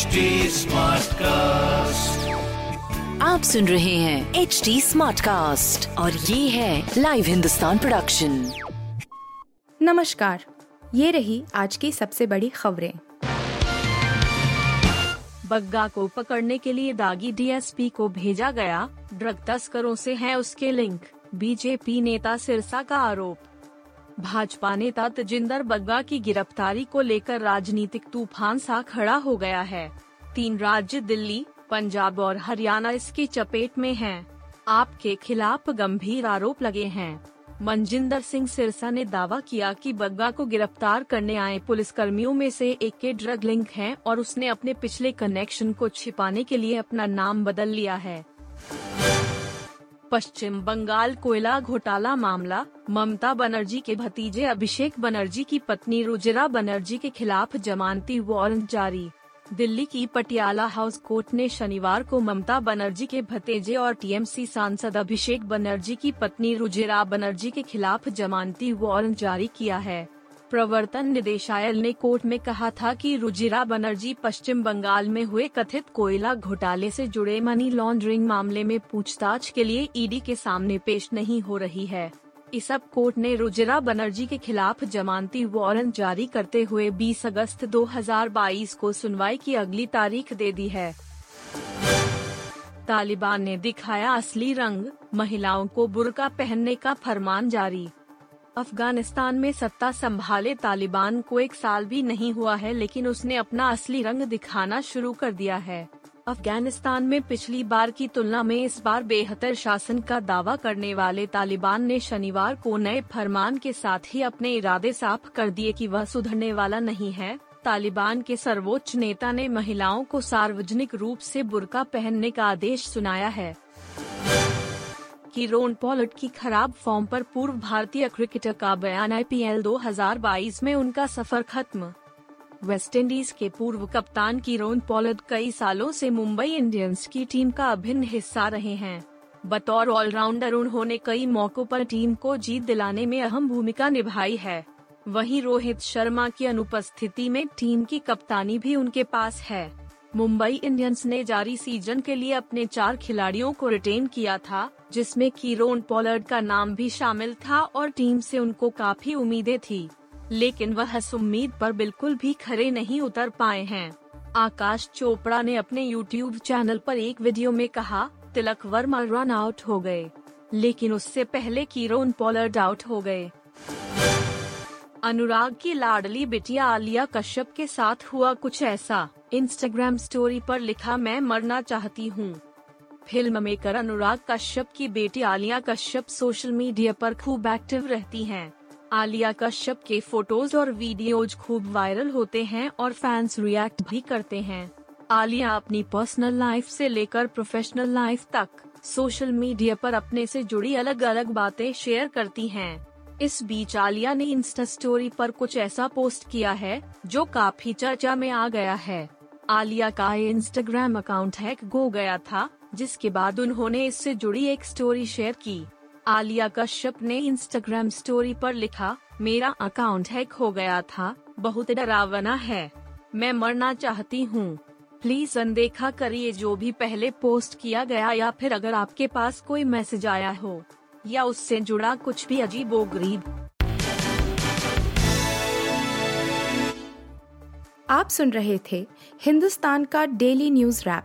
HD Smartcast. आप सुन रहे हैं एच डी स्मार्ट कास्ट और ये है लाइव हिंदुस्तान प्रोडक्शन नमस्कार ये रही आज की सबसे बड़ी खबरें। बग्गा को पकड़ने के लिए दागी डीएसपी को भेजा गया ड्रग तस्करों से है उसके लिंक बीजेपी नेता सिरसा का आरोप। भाजपा नेता तजिंदर बग्गा की गिरफ्तारी को लेकर राजनीतिक तूफ़ान सा खड़ा हो गया है। तीन राज्य दिल्ली, पंजाब और हरियाणा इसकी चपेट में हैं। आपके खिलाफ गंभीर आरोप लगे हैं। मनजिंदर सिंह सिरसा ने दावा किया कि बग्गा को गिरफ़्तार करने आए पुलिस कर्मियों में से एक के ड्रग लिंक हैं और उसने अपने पिछले कनेक्शन को छिपाने के लिए अपना नाम बदल लिया है। पश्चिम बंगाल कोयला घोटाला मामला, ममता बनर्जी के भतीजे अभिषेक बनर्जी की पत्नी रुजिरा बनर्जी के खिलाफ जमानती वारंट जारी। दिल्ली की पटियाला हाउस कोर्ट ने शनिवार को ममता बनर्जी के भतीजे और टीएमसी सांसद अभिषेक बनर्जी की पत्नी रुजिरा बनर्जी के खिलाफ जमानती वारंट जारी किया है। प्रवर्तन निदेशालय ने कोर्ट में कहा था कि रुजिरा बनर्जी पश्चिम बंगाल में हुए कथित कोयला घोटाले से जुड़े मनी लॉन्ड्रिंग मामले में पूछताछ के लिए ईडी के सामने पेश नहीं हो रही है। इस अब कोर्ट ने रुजिरा बनर्जी के खिलाफ जमानती वारंट जारी करते हुए 20 अगस्त 2022 को सुनवाई की अगली तारीख दे दी है। तालिबान ने दिखाया असली रंग, महिलाओं को बुरका पहनने का फरमान जारी। अफ़गानिस्तान में सत्ता संभाले। तालिबान को एक साल भी नहीं हुआ है, लेकिन उसने अपना असली रंग दिखाना शुरू कर दिया है। अफ़गानिस्तान में पिछली बार की तुलना में इस बार बेहतर शासन का दावा करने वाले तालिबान ने शनिवार को नए फरमान के साथ ही अपने इरादे साफ़ कर दिए कि वह सुधरने वाला नहीं है। तालिबान के सर्वोच्च नेता ने महिलाओं को सार्वजनिक रूप से बुरका पहनने का आदेश सुनाया है। कि रोन पॉलट की खराब फॉर्म पर पूर्व भारतीय क्रिकेटर का बयान आईपीएल 2022 में उनका सफ़र खत्म। वेस्टइंडीज के पूर्व कप्तान की रोन पॉलट कई सालों से मुंबई इंडियंस की टीम का अभिन्न हिस्सा रहे हैं। बतौर ऑलराउंडर उन्होंने कई मौकों पर टीम को जीत दिलाने में अहम भूमिका निभाई है। वहीं रोहित शर्मा की अनुपस्थिति में टीम की कप्तानी भी उनके पास है। मुंबई इंडियंस ने जारी सीज़न के लिए अपने चार खिलाड़ियों को रिटेन किया था। जिसमें कीरोन पॉलर्ड का नाम भी शामिल था और टीम से उनको काफ़ी उम्मीदें थी। लेकिन वह इस उम्मीद पर बिल्कुल भी खरे नहीं उतर पाए हैं। आकाश चोपड़ा ने अपने यूट्यूब चैनल पर एक वीडियो में कहा, तिलक वर्मा रन आउट हो गए। लेकिन उससे पहले कीरोन पॉलर्ड आउट हो गए। अनुराग की लाडली बिटिया आलिया कश्यप के साथ हुआ कुछ ऐसा। इंस्टाग्राम स्टोरी पर लिखा, मैं मरना चाहती हूँ। फ़िल्म मेकर अनुराग कश्यप की बेटी आलिया कश्यप सोशल मीडिया पर खूब एक्टिव रहती हैं। आलिया कश्यप के फ़ोटोज़ और वीडियोज़ खूब वायरल होते हैं और फैंस रिएक्ट भी करते हैं आलिया अपनी पर्सनल लाइफ से लेकर प्रोफेशनल लाइफ तक सोशल मीडिया पर अपने से जुड़ी अलग अलग बातें शेयर करती हैं। इस बीच आलिया ने इंस्टा स्टोरी पर कुछ ऐसा पोस्ट किया है, जो काफ़ी चर्चा में आ गया है आलिया का इंस्टाग्राम अकाउंट हैक हो गया था जिसके बाद उन्होंने इससे जुड़ी एक स्टोरी शेयर की। आलिया कश्यप ने इंस्टाग्राम स्टोरी पर लिखा, मेरा अकाउंट हैक हो गया था, बहुत डरावना है। मैं मरना चाहती हूँ। प्लीज़ अनदेखा करिए जो भी पहले पोस्ट किया गया या फिर अगर आपके पास कोई मैसेज आया हो, या उससे जुड़ा कुछ भी अजीब गरीब। आप सुन रहे थे हिंदुस्तान का डेली न्यूज़ रैप